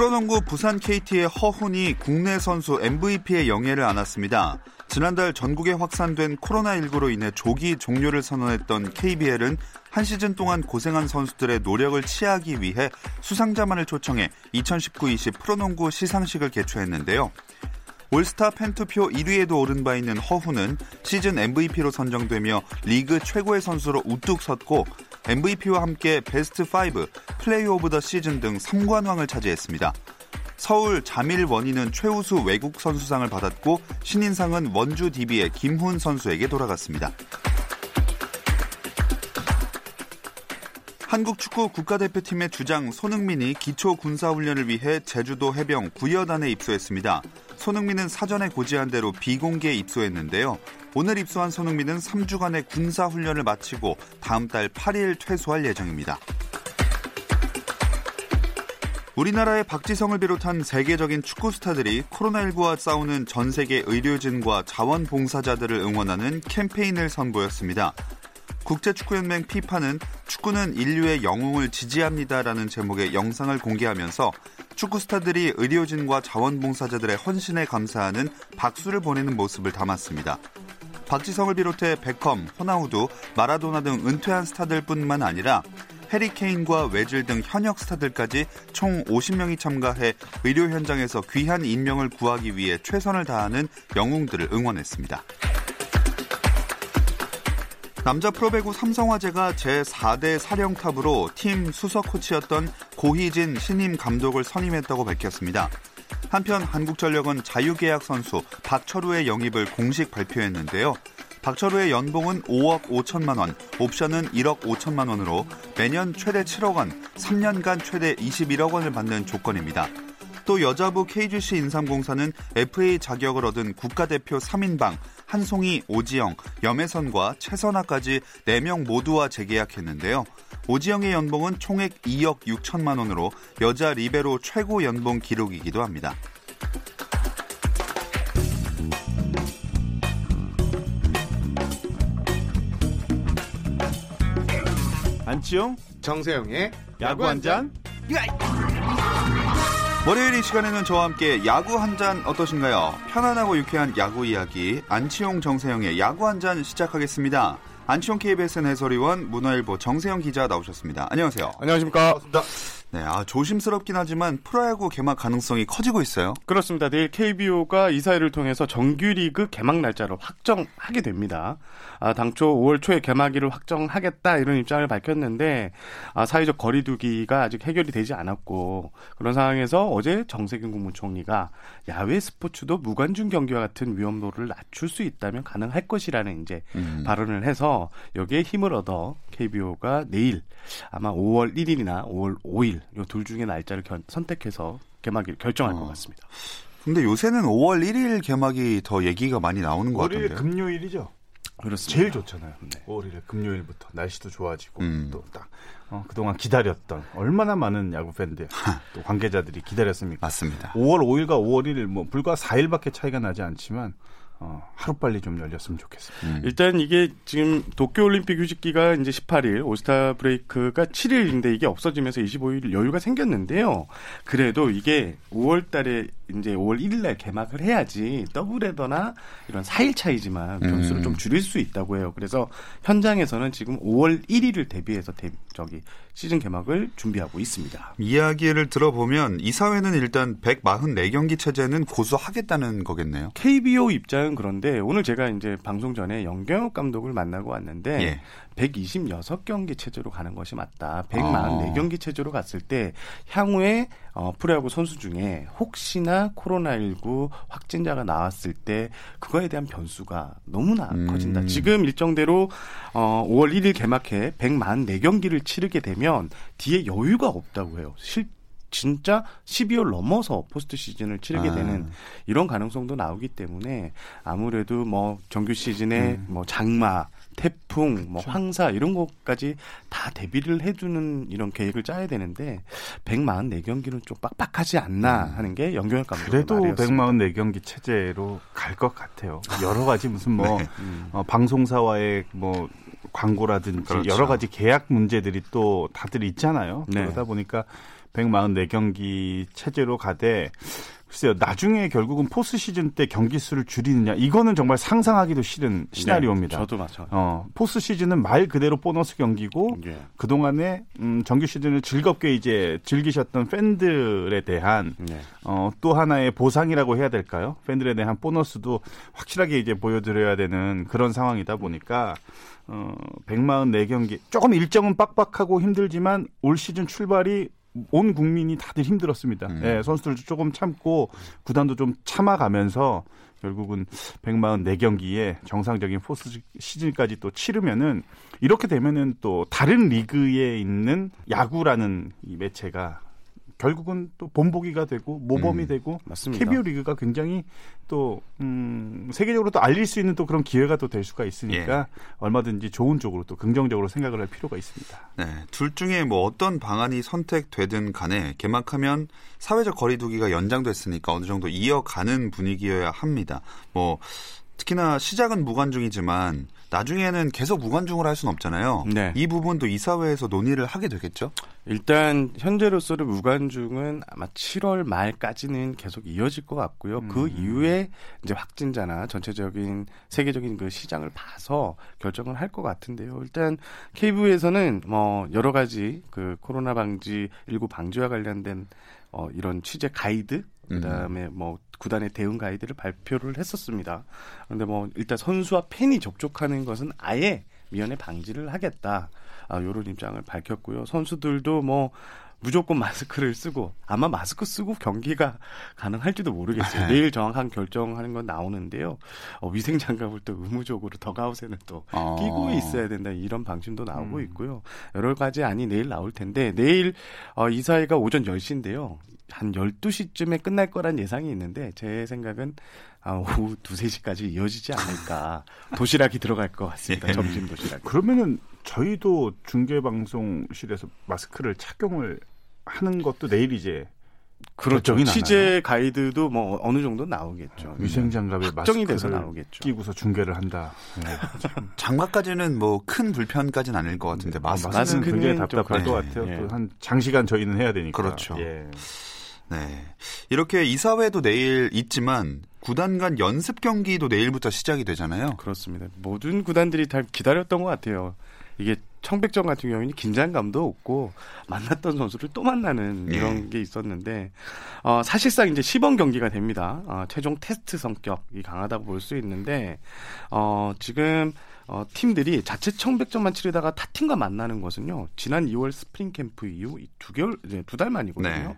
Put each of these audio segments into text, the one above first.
프로농구 부산 KT의 허훈이 국내 선수 MVP의 영예를 안았습니다. 지난달 전국에 확산된 코로나19로 인해 조기 종료를 선언했던 KBL은 한 시즌 동안 고생한 선수들의 노력을 치하기 위해 수상자만을 초청해 2019-20 프로농구 시상식을 개최했는데요. 올스타 팬투표 1위에도 오른 바 있는 허훈은 시즌 MVP로 선정되며 리그 최고의 선수로 우뚝 섰고 MVP와 함께 베스트 5, play of the season 등 3관왕을 차지했습니다. 서울 자밀 워니는 최우수 외국 선수상을 받았고 신인상은 원주 DB의 김훈 선수에게 돌아갔습니다. 한국 축구 국가대표팀의 주장 손흥민이 기초 군사훈련을 위해 제주도 해병 구여단에 입소했습니다. 손흥민은 사전에 고지한 대로 비공개 입소했는데요. 오늘 입소한 손흥민은 3주간의 군사 훈련을 마치고 다음 달 8일 퇴소할 예정입니다. 우리나라의 박지성을 비롯한 세계적인 축구 스타들이 코로나19와 싸우는 전 세계 의료진과 자원봉사자들을 응원하는 캠페인을 선보였습니다. 국제축구연맹 피파는 축구는 인류의 영웅을 지지합니다라는 제목의 영상을 공개하면서 축구 스타들이 의료진과 자원봉사자들의 헌신에 감사하는 박수를 보내는 모습을 담았습니다. 박지성을 비롯해 베컴, 호나우두, 마라도나 등 은퇴한 스타들뿐만 아니라 해리케인과 외질 등 현역 스타들까지 총 50명이 참가해 의료 현장에서 귀한 인명을 구하기 위해 최선을 다하는 영웅들을 응원했습니다. 남자 프로배구 삼성화재가 제4대 사령탑으로 팀 수석 코치였던 고희진 신임 감독을 선임했다고 밝혔습니다. 한편 한국전력은 자유계약 선수 박철우의 영입을 공식 발표했는데요. 박철우의 연봉은 5억 5천만 원, 옵션은 1억 5천만 원으로 매년 최대 7억 원, 3년간 최대 21억 원을 받는 조건입니다. 또 여자부 KGC 인삼공사는 FA 자격을 얻은 국가대표 3인방 한송이, 오지영, 염혜선과 최선아까지 4명 모두와 재계약했는데요. 오지영의 연봉은 총액 2억 6천만 원으로 여자 리베로 최고 연봉 기록이기도 합니다. 안치용 정세영의 야구 한 잔. 월요일 이 시간에는 저와 함께 야구 한 잔 어떠신가요? 편안하고 유쾌한 야구 이야기 안치용 정세영의 야구 한 잔 시작하겠습니다. 안치용 KBSN 해설위원 문화일보 정세영 기자 나오셨습니다. 안녕하세요. 안녕하십니까. 반갑습니다. 네, 아, 조심스럽긴 하지만 프로야구 개막 가능성이 커지고 있어요. 그렇습니다. 내일 KBO가 이사회를 통해서 정규리그 개막 날짜를 확정하게 됩니다. 아, 당초 5월 초에 개막일을 확정하겠다 이런 입장을 밝혔는데 아, 사회적 거리두기가 아직 해결이 되지 않았고 그런 상황에서 어제 정세균 국무총리가 야외 스포츠도 무관중 경기와 같은 위험도를 낮출 수 있다면 가능할 것이라는 이제 음. 발언을 해서 여기에 힘을 얻어 KBO가 내일 아마 5월 1일이나 5월 5일 이둘 중에 날짜를 견- 선택해서 개막일 결정할 것 어. 같습니다. 근데 요새는 5월 1일 개막이 더 얘기가 많이 나오는 것 같던데요. 금요일이죠. 그렇습니다. 제일 좋잖아요. 네. 5월일에 금요일부터 날씨도 좋아지고 음. 또딱 어, 그동안 기다렸던 얼마나 많은 야구 팬들 또 관계자들이 기다렸습니까? 맞습니다. 5월 5일과 5월 1일 뭐 불과 4일밖에 차이가 나지 않지만 어, 하루 빨리 좀 열렸으면 좋겠습니다. 음. 일단 이게 지금 도쿄올림픽 휴식기가 이제 18일, 올스타 브레이크가 7일인데 이게 없어지면서 25일 여유가 생겼는데요. 그래도 이게 5월 달에 이제 5월 1일 날 개막을 해야지 더블헤더나 이런 4일 차이지만 변수를 음. 좀 줄일 수 있다고 해요. 그래서 현장에서는 지금 5월 1일을 대비해서 대, 저기 시즌 개막을 준비하고 있습니다. 이야기를 들어보면 이사회는 일단 144경기 체제는 고수하겠다는 거겠네요. KBO 입장은 그런데 오늘 제가 이제 방송 전에 영경엽 감독을 만나고 왔는데 예. 126경기 체제로 가는 것이 맞다. 아. 144경기 체제로 갔을 때 향후에 어, 프로야구 선수 중에 혹시나 코로나19 확진자가 나왔을 때 그거에 대한 변수가 너무나 음. 커진다. 지금 일정대로 어, 5월 1일 개막해 104경기를 치르게 되면 뒤에 여유가 없다고 해요. 실 진짜 12월 넘어서 포스트 시즌을 치르게 아. 되는 이런 가능성도 나오기 때문에 아무래도 뭐 정규 시즌에 음. 뭐 장마, 태풍, 뭐 그렇죠. 황사 이런 것까지 다 대비를 해두는 이런 계획을 짜야 되는데 144경기는 좀 빡빡하지 않나 음. 하는 게 연경혁 감독의 그래도 말이었습니다. 144경기 체제로 갈 것 같아요. 여러 가지 무슨 뭐 네. 음. 어, 방송사와의 뭐 광고라든지 그렇죠. 여러 가지 계약 문제들이 또 다들 있잖아요. 네. 그러다 보니까 144경기 체제로 가되 글쎄요. 나중에 결국은 포스 시즌 때 경기 수를 줄이느냐 이거는 정말 상상하기도 싫은 시나리오입니다. 네, 저도 마찬가지. 어, 포스 시즌은 말 그대로 보너스 경기고 예. 그동안에 음, 정규 시즌을 즐겁게 이제 즐기셨던 팬들에 대한 예. 어, 또 하나의 보상이라고 해야 될까요? 팬들에 대한 보너스도 확실하게 이제 보여드려야 되는 그런 상황이다 보니까 어, 144경기 조금 일정은 빡빡하고 힘들지만 올 시즌 출발이 온 국민이 다들 힘들었습니다. 음. 예, 선수들도 조금 참고 구단도 좀 참아가면서 결국은 144경기에 정상적인 포스 시즌까지 또 치르면은 이렇게 되면은 또 다른 리그에 있는 야구라는 이 매체가 결국은 또 본보기가 되고 모범이 음, 되고 맞습니다. KBO 리그가 굉장히 또 음, 세계적으로 또 알릴 수 있는 또 그런 기회가 또 될 수가 있으니까 얼마든지 좋은 쪽으로 또 긍정적으로 생각을 할 필요가 있습니다. 네, 둘 중에 뭐 어떤 방안이 선택되든 간에 개막하면 사회적 거리두기가 연장됐으니까 어느 정도 이어가는 분위기여야 합니다. 뭐 특히나 시작은 무관중이지만 나중에는 계속 무관중으로 할 수는 없잖아요. 네. 이 부분도 이사회에서 논의를 하게 되겠죠. 일단 현재로서는 무관중은 아마 7월 말까지는 계속 이어질 것 같고요. 그 이후에 이제 확진자나 전체적인 세계적인 그 시장을 봐서 결정을 할 것 같은데요. 일단 KBO에서는 뭐 여러 가지 그 코로나 방지 19 방지와 관련된 어 이런 취재 가이드 그다음에 뭐 구단의 대응 가이드를 발표를 했었습니다. 그런데 뭐 일단 선수와 팬이 접촉하는 것은 아예 미연에 방지를 하겠다. 아, 요런 입장을 밝혔고요. 선수들도 뭐 무조건 마스크를 쓰고 아마 마스크 쓰고 경기가 가능할지도 모르겠어요. 네. 내일 정확한 결정하는 건 나오는데요. 어, 위생 장갑을 또 의무적으로 더가웃에는 또 어. 끼고 있어야 된다 이런 방침도 나오고 있고요. 여러 가지 안이 내일 나올 텐데 내일 어, 이사회가 오전 10시인데요. 한 12시쯤에 끝날 거란 예상이 있는데 제 생각은 아, 오후 2, 3시까지 이어지지 않을까. 도시락이 들어갈 것 같습니다. 예. 점심 도시락. 그러면은 저희도 중계 방송실에서 마스크를 착용을 하는 것도 내일 이제 그렇죠. 취재 가이드도 뭐 어느 정도 나오겠죠. 위생 장갑에 확정이 돼서 마스크를 나오겠죠. 끼고서 중계를 한다. 네. 장마까지는 뭐 큰 불편까지는 아닐 것 같은데 아, 마스크 마스크는 마스크는 굉장히 좀 답답할 것 그렇죠. 같아요. 예. 또한 장시간 저희는 해야 되니까. 그렇죠. 예. 네. 이렇게 이사회도 내일 있지만 구단 간 연습 경기도 내일부터 시작이 되잖아요. 그렇습니다. 모든 구단들이 다 기다렸던 것 같아요. 이게 청백전 같은 경우에는 긴장감도 없고 만났던 선수를 또 만나는 예. 이런 게 있었는데 어, 사실상 이제 시범 경기가 됩니다. 어, 최종 테스트 성격이 강하다고 볼 수 있는데 어, 지금 어, 팀들이 자체 청백전만 치르다가 타 팀과 만나는 것은요 지난 2월 스프링 캠프 이후 이두 개월 두달 만이거든요. 네.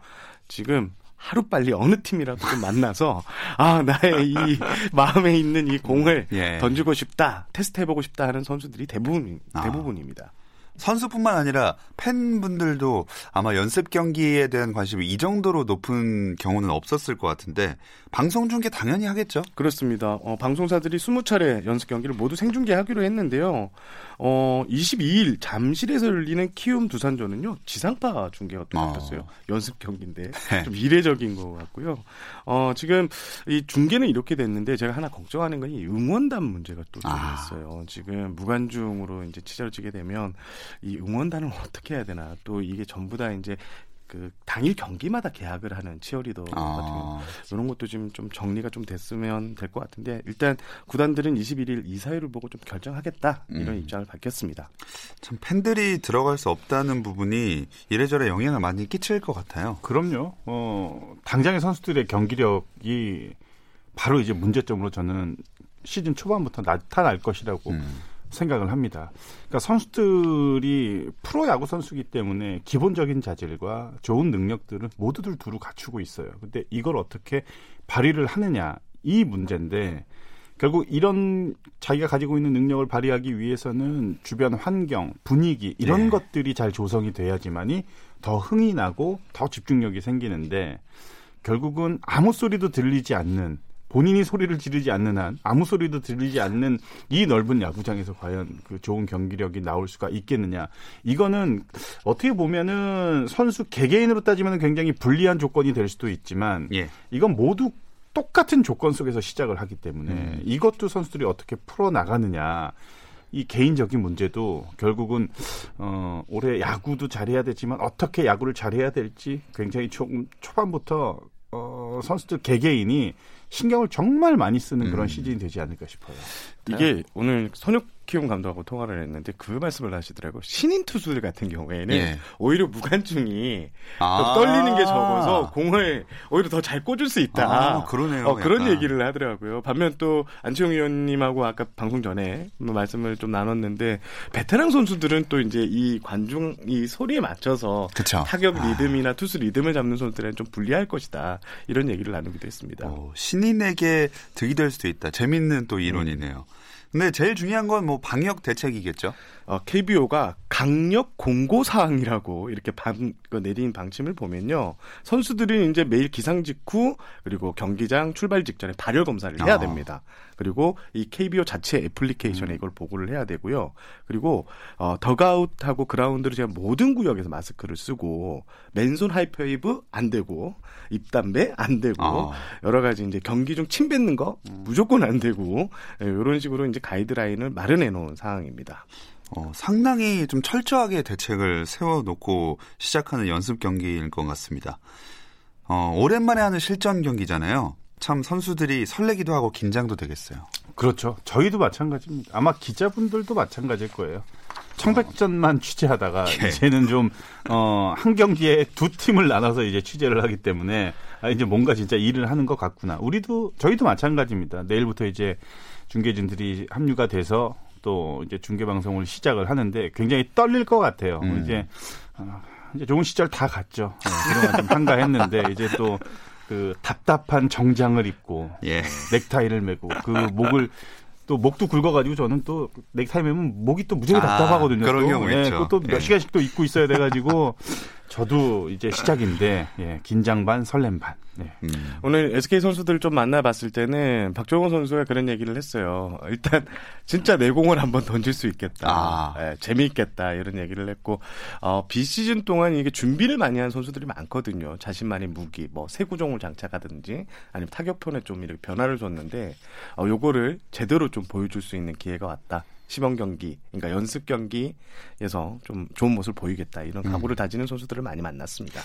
지금 하루 빨리 어느 팀이라도 좀 만나서 아 나의 이 마음에 있는 이 공을 예. 던지고 싶다 테스트해보고 싶다 하는 선수들이 대부분 아. 대부분입니다. 선수뿐만 아니라 팬분들도 아마 연습 경기에 대한 관심이 이 정도로 높은 경우는 없었을 것 같은데 방송 중계 당연히 하겠죠. 그렇습니다. 어, 방송사들이 20차례 연습 경기를 모두 생중계하기로 했는데요. 어, 22일 잠실에서 열리는 키움 두산전은요 지상파 중계가 또 어. 잡혔어요. 연습 경기인데 네. 좀 이례적인 것 같고요. 어, 지금 이 중계는 이렇게 됐는데 제가 하나 걱정하는 건 이 응원단 문제가 또좀 아. 지금 무관중으로 이제 치러지게 되면 이 응원단을 어떻게 해야 되나 또 이게 전부 다 이제 그 당일 경기마다 계약을 하는 치어리더 같은 경우 아, 이런 것도 지금 좀 정리가 좀 됐으면 될 것 같은데 일단 구단들은 21일 이사회를 보고 좀 결정하겠다 이런 음. 입장을 밝혔습니다. 참 팬들이 들어갈 수 없다는 부분이 이래저래 영향을 많이 끼칠 것 같아요. 그럼요. 어, 당장의 선수들의 경기력이 바로 이제 문제점으로 저는 시즌 초반부터 나타날 것이라고 음. 생각을 합니다. 그러니까 선수들이 프로 야구 선수기 때문에 기본적인 자질과 좋은 능력들을 모두들 두루 갖추고 있어요. 근데 이걸 어떻게 발휘를 하느냐 이 문제인데 결국 이런 자기가 가지고 있는 능력을 발휘하기 위해서는 주변 환경, 분위기 이런 네. 것들이 잘 조성이 돼야지만이 더 흥이 나고 더 집중력이 생기는데 결국은 아무 소리도 들리지 않는 본인이 소리를 지르지 않는 한 아무 소리도 들리지 않는 이 넓은 야구장에서 과연 그 좋은 경기력이 나올 수가 있겠느냐. 이거는 어떻게 보면은 선수 개개인으로 따지면 굉장히 불리한 조건이 될 수도 있지만 예. 이건 모두 똑같은 조건 속에서 시작을 하기 때문에 음. 이것도 선수들이 어떻게 풀어 나가느냐. 이 개인적인 문제도 결국은 어 올해 야구도 잘해야 되지만 어떻게 야구를 잘해야 될지 굉장히 초, 초반부터 어 선수들 개개인이 신경을 정말 많이 쓰는 그런 음. 시즌이 되지 않을까 싶어요. 이게 네. 오늘 손혁 키움 감독하고 통화를 했는데 그 말씀을 하시더라고. 신인 투수들 같은 경우에는 예. 오히려 무관중이 아~ 떨리는 게 적어서 공을 오히려 더 잘 꽂을 수 있다. 아, 그러네요. 어, 그런 얘기를 하더라고요. 반면 또 안치홍 의원님하고 아까 방송 전에 뭐 말씀을 좀 나눴는데 베테랑 선수들은 또 이제 이 관중 이 소리에 맞춰서 그쵸. 타격 아. 리듬이나 투수 리듬을 잡는 선수들은 좀 불리할 것이다. 이런 얘기를 나누기도 했습니다. 오, 신인에게 득이 될 수도 있다. 재밌는 또 이론이네요. 음. 근데 제일 중요한 건 뭐 방역 대책이겠죠. 어, KBO가 강력 공고 사항이라고 이렇게 방, 그 내린 방침을 보면요. 선수들은 이제 매일 기상 직후 그리고 경기장 출발 직전에 발열 검사를 해야 아. 됩니다. 그리고 이 KBO 자체 애플리케이션에 음. 이걸 보고를 해야 되고요. 그리고 어, 덕아웃하고 그라운드를 제가 모든 구역에서 마스크를 쓰고 맨손 하이파이브 안 되고 입담배 안 되고 아. 여러 가지 이제 경기 중 침 뱉는 거 음. 무조건 안 되고 예, 이런 식으로 이제 가이드라인을 마련해 놓은 상황입니다. 어, 상당히 좀 철저하게 대책을 세워놓고 시작하는 연습 경기일 것 같습니다. 어, 오랜만에 하는 실전 경기잖아요. 참 선수들이 설레기도 하고 긴장도 되겠어요. 그렇죠. 저희도 마찬가지입니다. 아마 기자분들도 마찬가지일 거예요. 청백전만 취재하다가 예. 이제는 좀, 어, 한 경기에 두 팀을 나눠서 이제 취재를 하기 때문에 아, 이제 뭔가 진짜 일을 하는 것 같구나. 우리도, 저희도 마찬가지입니다. 내일부터 이제 중계진들이 합류가 돼서 또 이제 중계 방송을 시작을 하는데 굉장히 떨릴 것 같아요. 음. 이제 어, 이제 좋은 시절 다 갔죠. 네, 그동안 좀 한가했는데 이제 또 그 답답한 정장을 입고 예. 넥타이를 메고 그 목을 또 목도 굵어가지고 저는 또 넥타이 매면 목이 또 무지하게 아, 답답하거든요. 그런 경우 네, 있죠. 또몇 예. 시간씩 또 입고 있어야 돼가지고 저도 이제 시작인데 예, 긴장 반 설렘 반. 네. 음. 오늘 SK 선수들 좀 만나봤을 때는 박종호 선수가 그런 얘기를 했어요. 일단 진짜 내공을 한번 던질 수 있겠다. 아. 예, 재미있겠다 이런 얘기를 했고 어, 비시즌 동안 이게 준비를 많이 한 선수들이 많거든요. 자신만의 무기, 뭐 세구종을 장착하든지 아니면 타격톤에 좀 이렇게 변화를 줬는데 어, 요거를 제대로 좀 보여줄 수 있는 기회가 왔다. 시범 경기, 그러니까 연습 경기에서 좀 좋은 모습을 보이겠다 이런 음. 각오를 음. 다지는 선수들을 많이 만났습니다.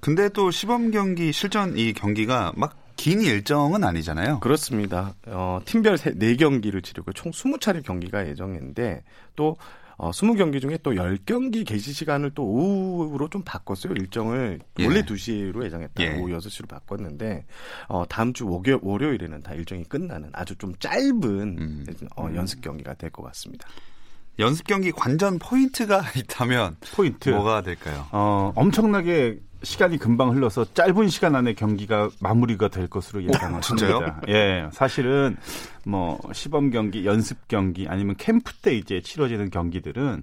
근데 또 시범 경기 실전 이 경기가 막 긴 일정은 아니잖아요. 그렇습니다. 어, 팀별 4경기를 치르고 총 20차례 경기가 예정인데 또 어, 20경기 중에 또 10경기 개시 시간을 또 오후로 좀 바꿨어요. 일정을 예. 원래 2시로 예정했다. 예. 오후 6시로 바꿨는데 어, 다음 주 월요, 월요일에는 다 일정이 끝나는 아주 좀 짧은 음. 어, 연습 경기가 될 것 같습니다. 연습 경기 관전 포인트가 있다면 포인트 뭐가 될까요? 어, 엄청나게 시간이 금방 흘러서 짧은 시간 안에 경기가 마무리가 될 것으로 예상을 합니다. 예, 사실은 뭐 시범 경기, 연습 경기 아니면 캠프 때 이제 치러지는 경기들은 어,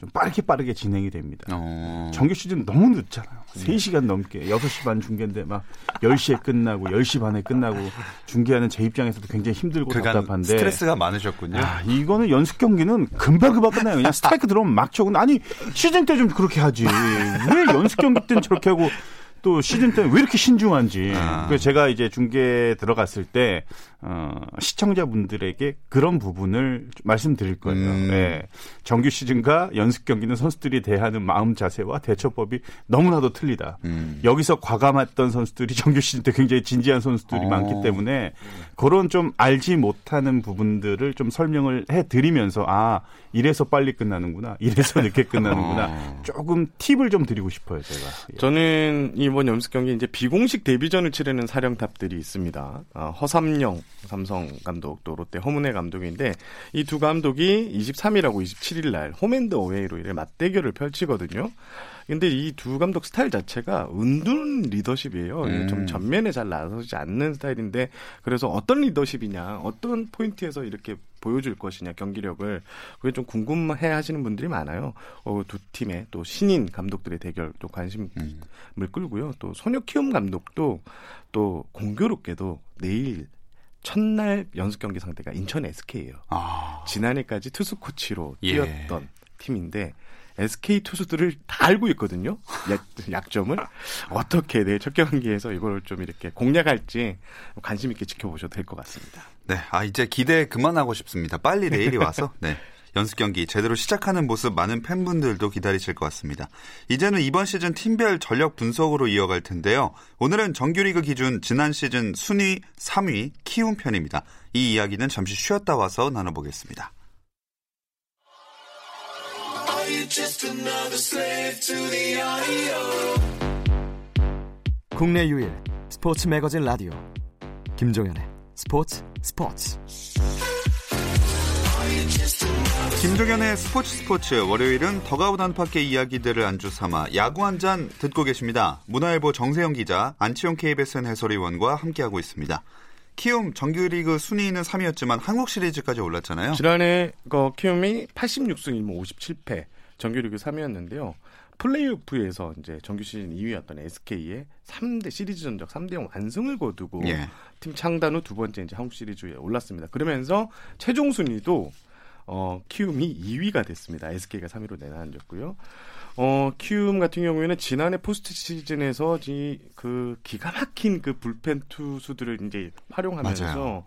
좀 빠르게 빠르게 진행이 됩니다. 어. 정규 시즌 너무 늦잖아요. 음. 3시간 넘게 6시 반 중계인데 막 10시에 끝나고 10시 반에 끝나고 중계하는 제 입장에서도 굉장히 힘들고 답답한데 스트레스가 많으셨군요. 야, 이거는 연습 경기는 금방금방 끝나요. 그냥 스트라이크 들어오면 막 쳐고 아니 시즌 때 좀 그렇게 하지. 왜 연습 경기 때는 저렇게 하고 또 시즌 때는 왜 이렇게 신중한지. 아. 그래서 제가 이제 중계 들어갔을 때 어, 시청자분들에게 그런 부분을 말씀드릴 거예요. 음. 네. 정규 시즌과 연습 경기는 선수들이 대하는 마음 자세와 대처법이 너무나도 틀리다. 음. 여기서 과감했던 선수들이 정규 시즌 때 굉장히 진지한 선수들이 오. 어. 많기 때문에 그런 좀 알지 못하는 부분들을 좀 설명을 해 드리면서 아, 이래서 빨리 끝나는구나. 이래서 늦게 끝나는구나. 어. 조금 팁을 좀 드리고 싶어요, 제가. 저는 이 이번 연습 경기 이제 비공식 데뷔전을 치르는 사령탑들이 있습니다. 어, 허삼영 삼성 감독 또 롯데 허문회 감독인데 이 두 감독이 23일하고 27일 날 홈앤드 어웨이로 이래 맞대결을 펼치거든요. 근데 이 두 감독 스타일 자체가 은둔 리더십이에요. 음. 좀 전면에 잘 나서지 않는 스타일인데 그래서 어떤 리더십이냐, 어떤 포인트에서 이렇게 보여줄 것이냐 경기력을 그게 좀 궁금해 하시는 분들이 많아요. 어, 두 팀의 또 신인 감독들의 대결 또 관심을 음. 끌고요. 또 손혁 키움 감독도 또 공교롭게도 내일 첫날 연습 경기 상대가 인천 SK예요. 아. 지난해까지 투수 코치로 예. 뛰었던 예. 팀인데 SK 투수들을 다 알고 있거든요. 약, 점을 어떻게 내일 첫 경기에서 이걸 좀 이렇게 공략할지 관심 있게 지켜보셔도 될 것 같습니다. 네, 아 이제 기대 그만하고 싶습니다. 빨리 내일이 와서 네. 연습 경기 제대로 시작하는 모습 많은 팬분들도 기다리실 것 같습니다. 이제는 이번 시즌 팀별 전력 분석으로 이어갈 텐데요. 오늘은 정규리그 기준 지난 시즌 순위 3위 키움 편입니다. 이 이야기는 잠시 쉬었다 와서 나눠보겠습니다. 국내 유일 스포츠 매거진 라디오 김종현의 스포츠 스포츠 김종현의 스포츠 스포츠 월요일은 더가우 단파의 이야기들을 안주 삼아 야구 한 잔 듣고 계십니다. 문화일보 정세영 기자 안치용 KBSN 해설위원과 함께하고 있습니다. 키움 정규리그 순위는 3위였지만 한국 시리즈까지 올랐잖아요. 지난해 그 키움이 86승 1무 57패 정규리그 3위였는데요. 플레이오프에서 이제 정규 시즌 2위였던 SK의 3대 시리즈 전적 3대 0 완승을 거두고 예. 팀 창단 후 두 번째 이제 한국 시리즈에 올랐습니다. 그러면서 최종 순위도 어, 키움이 2위가 됐습니다. SK가 3위로 내려앉았고요. 어, 키움 같은 경우에는 지난해 포스트 시즌에서 이, 그 기가 막힌 그 불펜 투수들을 이제 활용하면서 맞아요.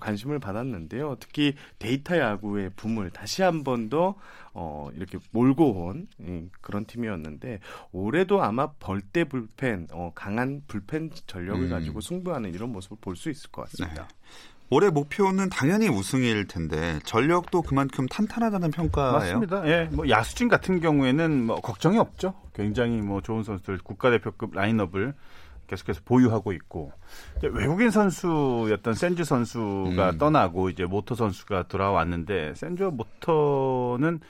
관심을 받았는데요. 특히 데이터 야구의 붐을 다시 한 번 더 어, 이렇게 몰고 온 음, 그런 팀이었는데 올해도 아마 벌떼 불펜, 어, 강한 불펜 전력을 음. 가지고 승부하는 이런 모습을 볼 수 있을 것 같습니다. 네. 올해 목표는 당연히 우승일 텐데 전력도 그만큼 탄탄하다는 평가예요. 맞습니다. 예, 뭐 야수진 같은 경우에는 뭐 걱정이 없죠. 굉장히 뭐 좋은 선수들 국가대표급 라인업을 계속해서 보유하고 있고 외국인 선수였던 샌즈 선수가 음. 떠나고 이제 모터 선수가 돌아왔는데 샌즈와 모터는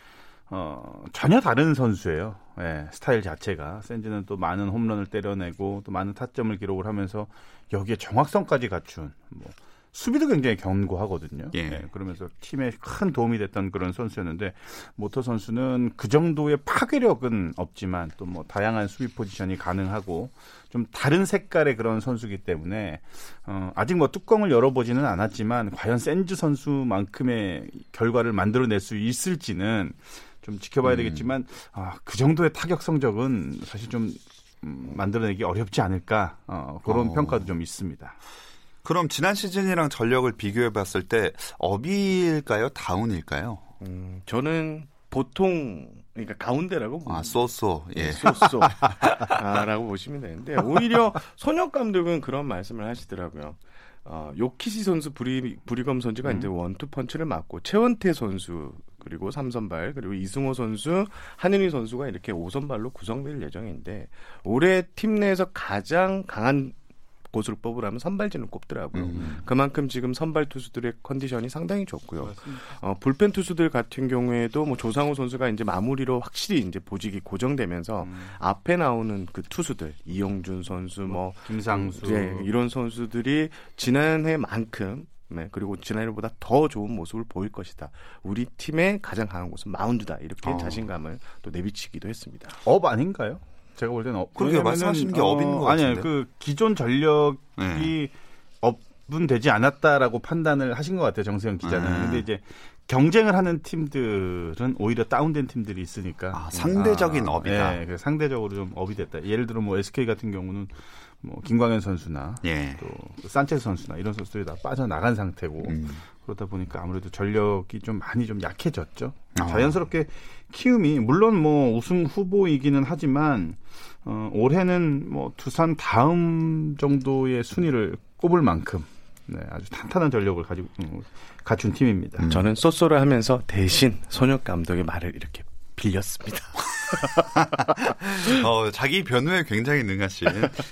어, 전혀 다른 선수예요. 예, 스타일 자체가 샌즈는 또 많은 홈런을 때려내고 또 많은 타점을 기록을 하면서 여기에 정확성까지 갖춘 뭐 수비도 굉장히 견고하거든요. 예. 네, 그러면서 팀에 큰 도움이 됐던 그런 선수였는데 모터 선수는 그 정도의 파괴력은 없지만 또 뭐 다양한 수비 포지션이 가능하고 좀 다른 색깔의 그런 선수기 때문에 어, 아직 뭐 뚜껑을 열어보지는 않았지만 과연 센즈 선수만큼의 결과를 만들어낼 수 있을지는 좀 지켜봐야 음. 되겠지만 아, 그 정도의 타격 성적은 사실 좀 음, 만들어내기 어렵지 않을까 어, 그런 어. 평가도 좀 있습니다. 그럼 지난 시즌이랑 전력을 비교해 봤을 때 업일까요? 다운일까요? 음, 저는 보통 그러니까 가운데라고 아 쏘쏘 예 쏘쏘라고 보시면 되는데 오히려 손혁 감독은 그런 말씀을 하시더라고요. 어, 요키시 선수 브리 브리검 선수가 음. 이제 원투 펀치를 맞고 최원태 선수 그리고 삼선발 그리고 이승호 선수 한윤희 선수가 이렇게 오선발로 구성될 예정인데 올해 팀 내에서 가장 강한 곳으로 뽑으라면 선발진을 꼽더라고요. 음. 그만큼 지금 선발 투수들의 컨디션이 상당히 좋고요. 어, 불펜 투수들 같은 경우에도 뭐 조상우 선수가 이제 마무리로 확실히 이제 보직이 고정되면서 음. 앞에 나오는 그 투수들 이영준 선수 뭐, 뭐 김상수 네, 이런 선수들이 지난해만큼 네, 그리고 지난해보다 더 좋은 모습을 보일 것이다. 우리 팀의 가장 강한 곳은 마운드다. 이렇게 어. 자신감을 또 내비치기도 했습니다. up 아닌가요? 제가 볼 때는 up. 그렇게 말씀하시는 게 어, up인 것 같은데. 아니요, 그 기존 전력이 네. 업은 되지 않았다라고 판단을 하신 것 같아요, 정세영 기자는. 네. 근데 이제 경쟁을 하는 팀들은 오히려 다운된 팀들이 있으니까 아, 상대적인 아, 업이다. 네, 상대적으로 좀 업이 됐다. 예를 들어 뭐 SK 같은 경우는 뭐 김광현 선수나 예. 또 산체스 선수나 이런 선수들이 다 빠져나간 상태고 음. 그러다 보니까 아무래도 전력이 좀 많이 좀 약해졌죠. 어. 자연스럽게 키움이 물론 뭐 우승 후보이기는 하지만 어, 올해는 뭐 두산 다음 정도의 순위를 꼽을 만큼 네, 아주 탄탄한 전력을 가지고 음, 갖춘 팀입니다. 음. 저는 쏘쏘를 하면서 대신 손혁 감독의 말을 이렇게 빌렸습니다. 어, 자기 변호에 굉장히 능하신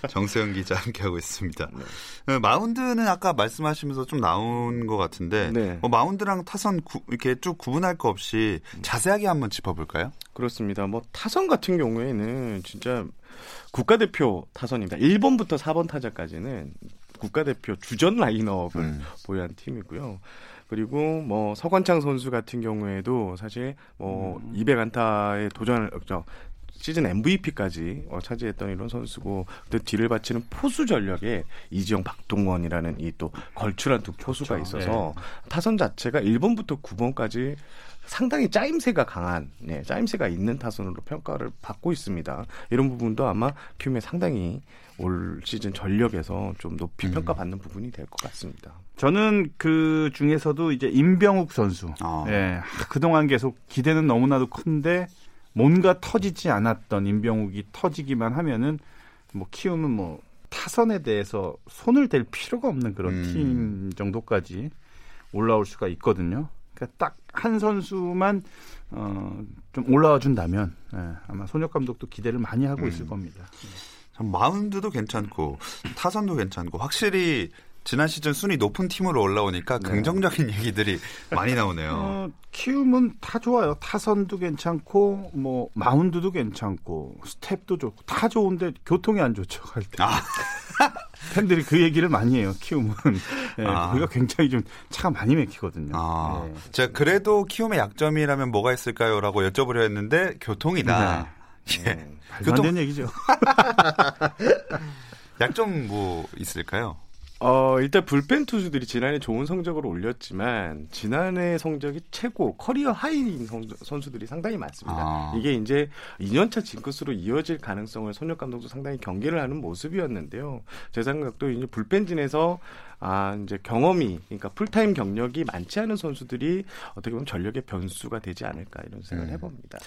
정세영 기자 함께하고 있습니다. 네. 어, 마운드는 아까 말씀하시면서 좀 나온 것 같은데 네. 뭐 마운드랑 타선 구, 이렇게 쭉 구분할 거 없이 자세하게 한번 짚어볼까요? 그렇습니다. 뭐 타선 같은 경우에는 진짜 국가대표 타선입니다. 1번부터 4번 타자까지는 국가대표 주전 라인업을 음. 보유한 팀이고요. 그리고 뭐 서건창 선수 같은 경우에도 사실 뭐 음. 200안타에 도전을 저 시즌 MVP까지 어, 차지했던 이런 선수고 또 뒤를 바치는 포수 전력에 이지영, 박동원이라는 이 또 걸출한 두 포수가 그렇죠. 있어서 네. 타선 자체가 1번부터 9번까지 상당히 짜임새가 강한, 네, 짜임새가 있는 타선으로 평가를 받고 있습니다. 이런 부분도 아마 큐에 상당히 올 시즌 전력에서 좀 높이 음. 평가받는 부분이 될 것 같습니다. 저는 그 중에서도 이제 임병욱 선수, 아. 예, 그동안 계속 기대는 너무나도 큰데 뭔가 터지지 않았던 임병욱이 터지기만 하면은 뭐 키우면 뭐 타선에 대해서 손을 댈 필요가 없는 그런 음. 팀 정도까지 올라올 수가 있거든요. 그러니까 딱 한 선수만 어, 좀 올라와 준다면 예, 아마 손혁 감독도 기대를 많이 하고 음. 있을 겁니다. 마운드도 괜찮고 타선도 괜찮고 확실히 지난 시즌 순위 높은 팀으로 올라오니까 네. 긍정적인 얘기들이 많이 나오네요. 어, 키움은 다 좋아요. 타선도 괜찮고 뭐 마운드도 괜찮고 스태프도 좋고 다 좋은데 교통이 안 좋죠 갈 때. 아. 팬들이 그 얘기를 많이 해요. 키움은 네, 아. 그가 굉장히 좀 차가 많이 막히거든요. 아. 네. 제가 그래도 키움의 약점이라면 뭐가 있을까요?라고 여쭤보려 했는데 교통이다. 네. 예. 교통 얘기죠. 약점 뭐 있을까요? 어, 일단 불펜 투수들이 지난해 좋은 성적을 올렸지만 지난해 성적이 최고 커리어 하이인 선수들이 상당히 많습니다. 아. 이게 이제 2년차 징크스로 이어질 가능성을 손혁 감독도 상당히 경계를 하는 모습이었는데요. 제 생각도 이제 불펜진에서 아, 이제 경험이, 그러니까 풀타임 경력이 많지 않은 선수들이 어떻게 보면 전력의 변수가 되지 않을까 이런 생각을 음. 해봅니다.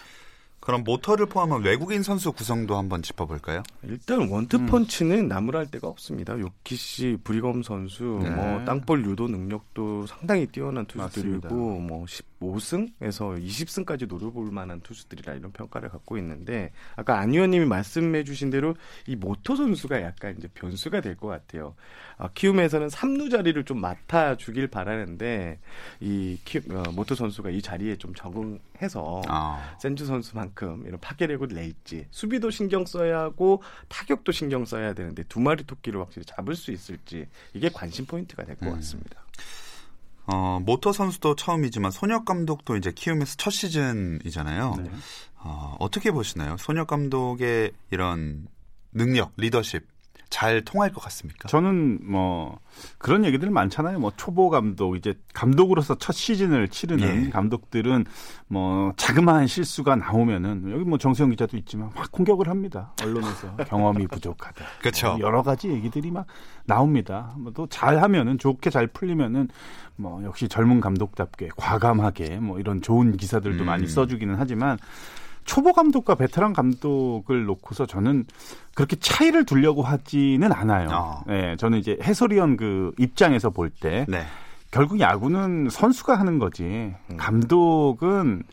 그럼 모터를 포함한 외국인 선수 구성도 한번 짚어볼까요? 일단 원투펀치는 음. 나무랄 데가 없습니다. 요키시, 브리검 선수, 네. 뭐 땅볼 유도 능력도 상당히 뛰어난 투수들이고, 맞습 니다. 뭐 15승에서 20승까지 노려볼 만한 투수들이라 이런 평가를 갖고 있는데, 아까 안 위원님이 말씀해주신 대로 이 모터 선수가 약간 이제 변수가 될 것 같아요. 아, 키움에서는 3루 자리를 좀 맡아주길 바라는데, 이 키, 어, 모터 선수가 이 자리에 좀 적응해서 아. 샌즈 선수만큼 만큼 이런 파괴력을 낼지 수비도 신경 써야 하고 타격도 신경 써야 되는데 두 마리 토끼를 확실히 잡을 수 있을지 이게 관심 포인트가 될것 음. 같습니다. 어, 모터 선수도 처음이지만 손혁 감독도 이제 키움에서 첫 시즌이잖아요. 네. 어, 어떻게 보시나요? 손혁 감독의 이런 능력, 리더십 잘 통할 것 같습니까? 저는 뭐 그런 얘기들 많잖아요. 뭐 초보 감독 이제 감독으로서 첫 시즌을 치르는 예. 감독들은 뭐 자그마한 실수가 나오면은 여기 뭐 정세영 기자도 있지만 확 공격을 합니다. 언론에서 경험이 부족하다. 그렇죠. 뭐 여러 가지 얘기들이 막 나옵니다. 뭐 또 잘하면은 좋게 잘 풀리면은 뭐 역시 젊은 감독답게 과감하게 뭐 이런 좋은 기사들도 음. 많이 써주기는 하지만 초보 감독과 베테랑 감독을 놓고서 저는 그렇게 차이를 두려고 하지는 않아요. 어. 네, 저는 이제 해설위원 그 입장에서 볼때 네. 결국 야구는 선수가 하는 거지 음. 감독은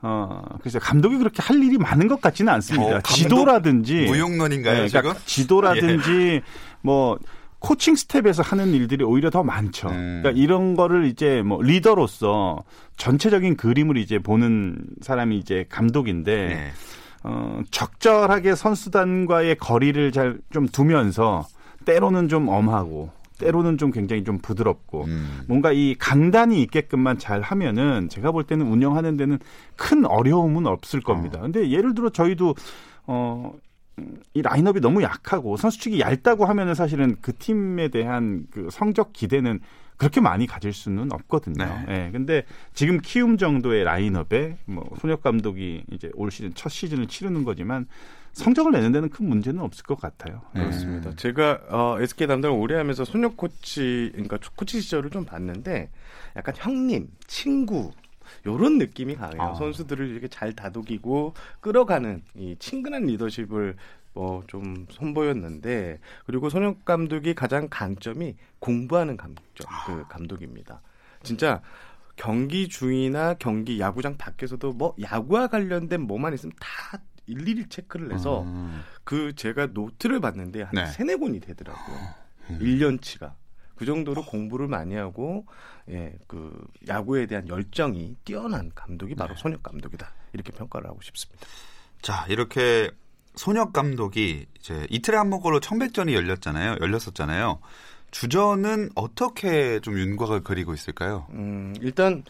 어, 그래서 감독이 그렇게 할 일이 많은 것 같지는 않습니다. 어, 지도라든지 무용론인가요, 네, 그러니까 지도라든지 예. 뭐 코칭 스텝에서 하는 일들이 오히려 더 많죠. 음. 그러니까 이런 거를 이제 뭐 리더로서 전체적인 그림을 이제 보는 사람이 이제 감독인데 네. 어, 적절하게 선수단과의 거리를 잘 좀 두면서 때로는 좀 엄하고 때로는 좀 굉장히 좀 부드럽고 음. 뭔가 이 강단이 있게끔만 잘 하면은 제가 볼 때는 운영하는 데는 큰 어려움은 없을 겁니다. 어. 근데 예를 들어 저희도 어 이 라인업이 너무 약하고 선수 측이 얇다고 하면은 사실은 그 팀에 대한 그 성적 기대는 그렇게 많이 가질 수는 없거든요. 네. 네. 근데 지금 키움 정도의 라인업에 뭐 손혁 감독이 이제 올 시즌 첫 시즌을 치르는 거지만 성적을 내는 데는 큰 문제는 없을 것 같아요. 네. 그렇습니다. 제가 어, SK 담당을 오래 하면서 손혁 코치, 그러니까 코치 시절을 좀 봤는데 약간 형님, 친구 요런 느낌이 강해요. 아. 선수들을 이렇게 잘 다독이고 끌어가는 이 친근한 리더십을 뭐좀 선보였는데 그리고 손혁 감독이 가장 강점이 공부하는 감독 그 아. 감독입니다. 진짜 경기 중이나 경기 야구장 밖에서도 뭐 야구와 관련된 뭐만 있으면 다 일일이 체크를 해서 음. 그 제가 노트를 봤는데 한 네. 세네 권이 되더라고요. 음. 1년치가. 그 정도로 공부를 많이 하고 예, 그 야구에 대한 열정이 뛰어난 감독이 바로 네. 손혁 감독이다. 이렇게 평가를 하고 싶습니다. 자, 이렇게 손혁 감독이 이제 이틀에 한 번꼴로 청백전이 열렸잖아요. 열렸었잖아요. 주전은 어떻게 좀 윤곽을 그리고 있을까요? 음, 일단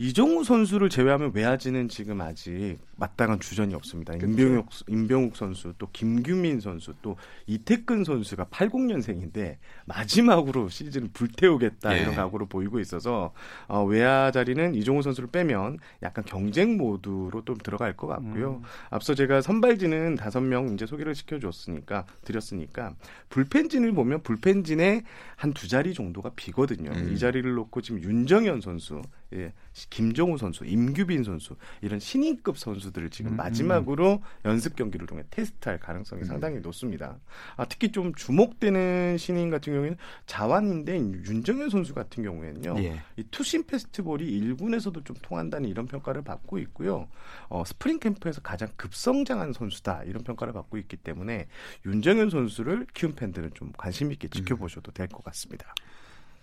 이종우 선수를 제외하면 외야지는 지금 아직 마땅한 주전이 없습니다. 임병욱, 임병욱 선수, 또 김규민 선수, 또 이태근 선수가 80년생인데 마지막으로 시즌을 불태우겠다 예. 이런 각오로 보이고 있어서 어, 외야 자리는 이종우 선수를 빼면 약간 경쟁 모드로 좀 들어갈 것 같고요. 앞서 제가 선발진은 다섯 명 이제 소개를 시켜줬으니까 드렸으니까 불펜진을 보면 불펜진에 한두 자리 정도가 비거든요. 음. 이 자리를 놓고 지금 윤정현 선수, 예, 김종우 선수, 임규빈 선수 이런 신인급 선수들을 지금 음. 마지막으로 연습 경기를 통해 테스트할 가능성이 상당히 높습니다. 아, 특히 좀 주목되는 신인 같은 경우에는 자완인데 윤정현 선수 같은 경우에는요. 예. 이 투심 페스티벌이 1군에서도 좀 통한다는 이런 평가를 받고 있고요. 어, 스프링 캠프에서 가장 급성장한 선수다 이런 평가를 받고 있기 때문에 윤정현 선수를 키운 팬들은 좀 관심 있게 지켜보셔도 될 것 같습니다.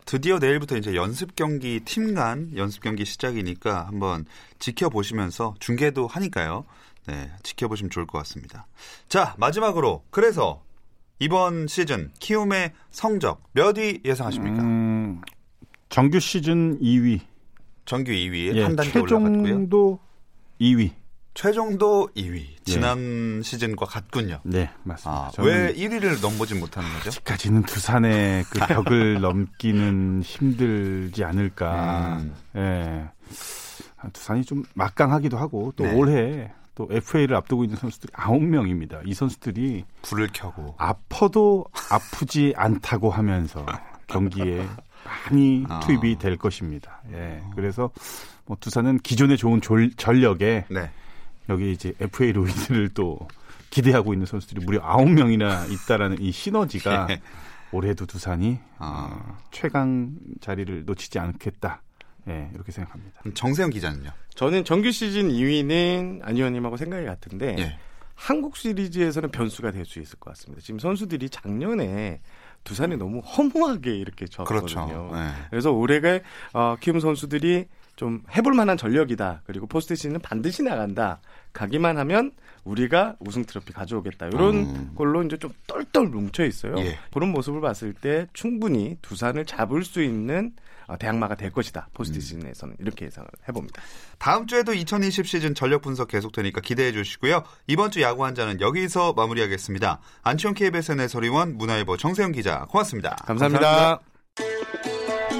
드디어 내일부터 이제 연습 경기 팀 간 연습 경기 시작이니까 한번 지켜보시면서 중계도 하니까요. 네, 지켜보시면 좋을 것 같습니다. 자, 마지막으로 그래서 이번 시즌 키움의 성적 몇 위 예상하십니까? 음, 정규 시즌 2위. 정규 2위 예, 한 단계 올라갔고요. 최종도 2위. 최종도 2위. 지난 시즌과 같군요. 네, 맞습니다. 아, 왜 1위를 넘보진 못하는 거죠? 아직까지는 두산의 그 벽을 넘기는 힘들지 않을까. 음. 예. 아, 두산이 좀 막강하기도 하고 또 네. 올해 또 FA를 앞두고 있는 선수들이 9명입니다. 이 선수들이 불을 켜고 아파도 아프지 않다고 하면서 경기에 많이 아. 투입이 될 것입니다. 예. 그래서 뭐 두산은 기존의 좋은 졸- 전력에 네. 여기 이제 FA 로이드를 또 기대하고 있는 선수들이 무려 9명이나 있다라는 이 시너지가 예. 올해도 두산이 아. 어, 최강 자리를 놓치지 않겠다. 예, 이렇게 생각합니다. 정세영 기자는요? 저는 정규 시즌 2위는 안 의원님하고 생각이 같은데 예. 한국 시리즈에서는 변수가 될 수 있을 것 같습니다. 지금 선수들이 작년에 두산에 너무 허무하게 이렇게 졌거든요. 그렇죠. 네. 그래서 올해가 어, 키움 선수들이 좀 해볼 만한 전력이다. 그리고 포스트 시즌은 반드시 나간다. 가기만 하면 우리가 우승 트로피 가져오겠다. 이런 음. 걸로 이제 좀 똘똘 뭉쳐 있어요. 예. 그런 모습을 봤을 때 충분히 두산을 잡을 수 있는 어, 대항마가 될 것이다. 포스트 시즌에서는 이렇게 예상을 해봅니다. 다음 주에도 2020 시즌 전력 분석 계속되니까 기대해 주시고요. 이번 주 야구 한자는 여기서 마무리하겠습니다. 안치홍 KBSN 해설위원 문화일보 정세영 기자 고맙습니다. 감사합니다.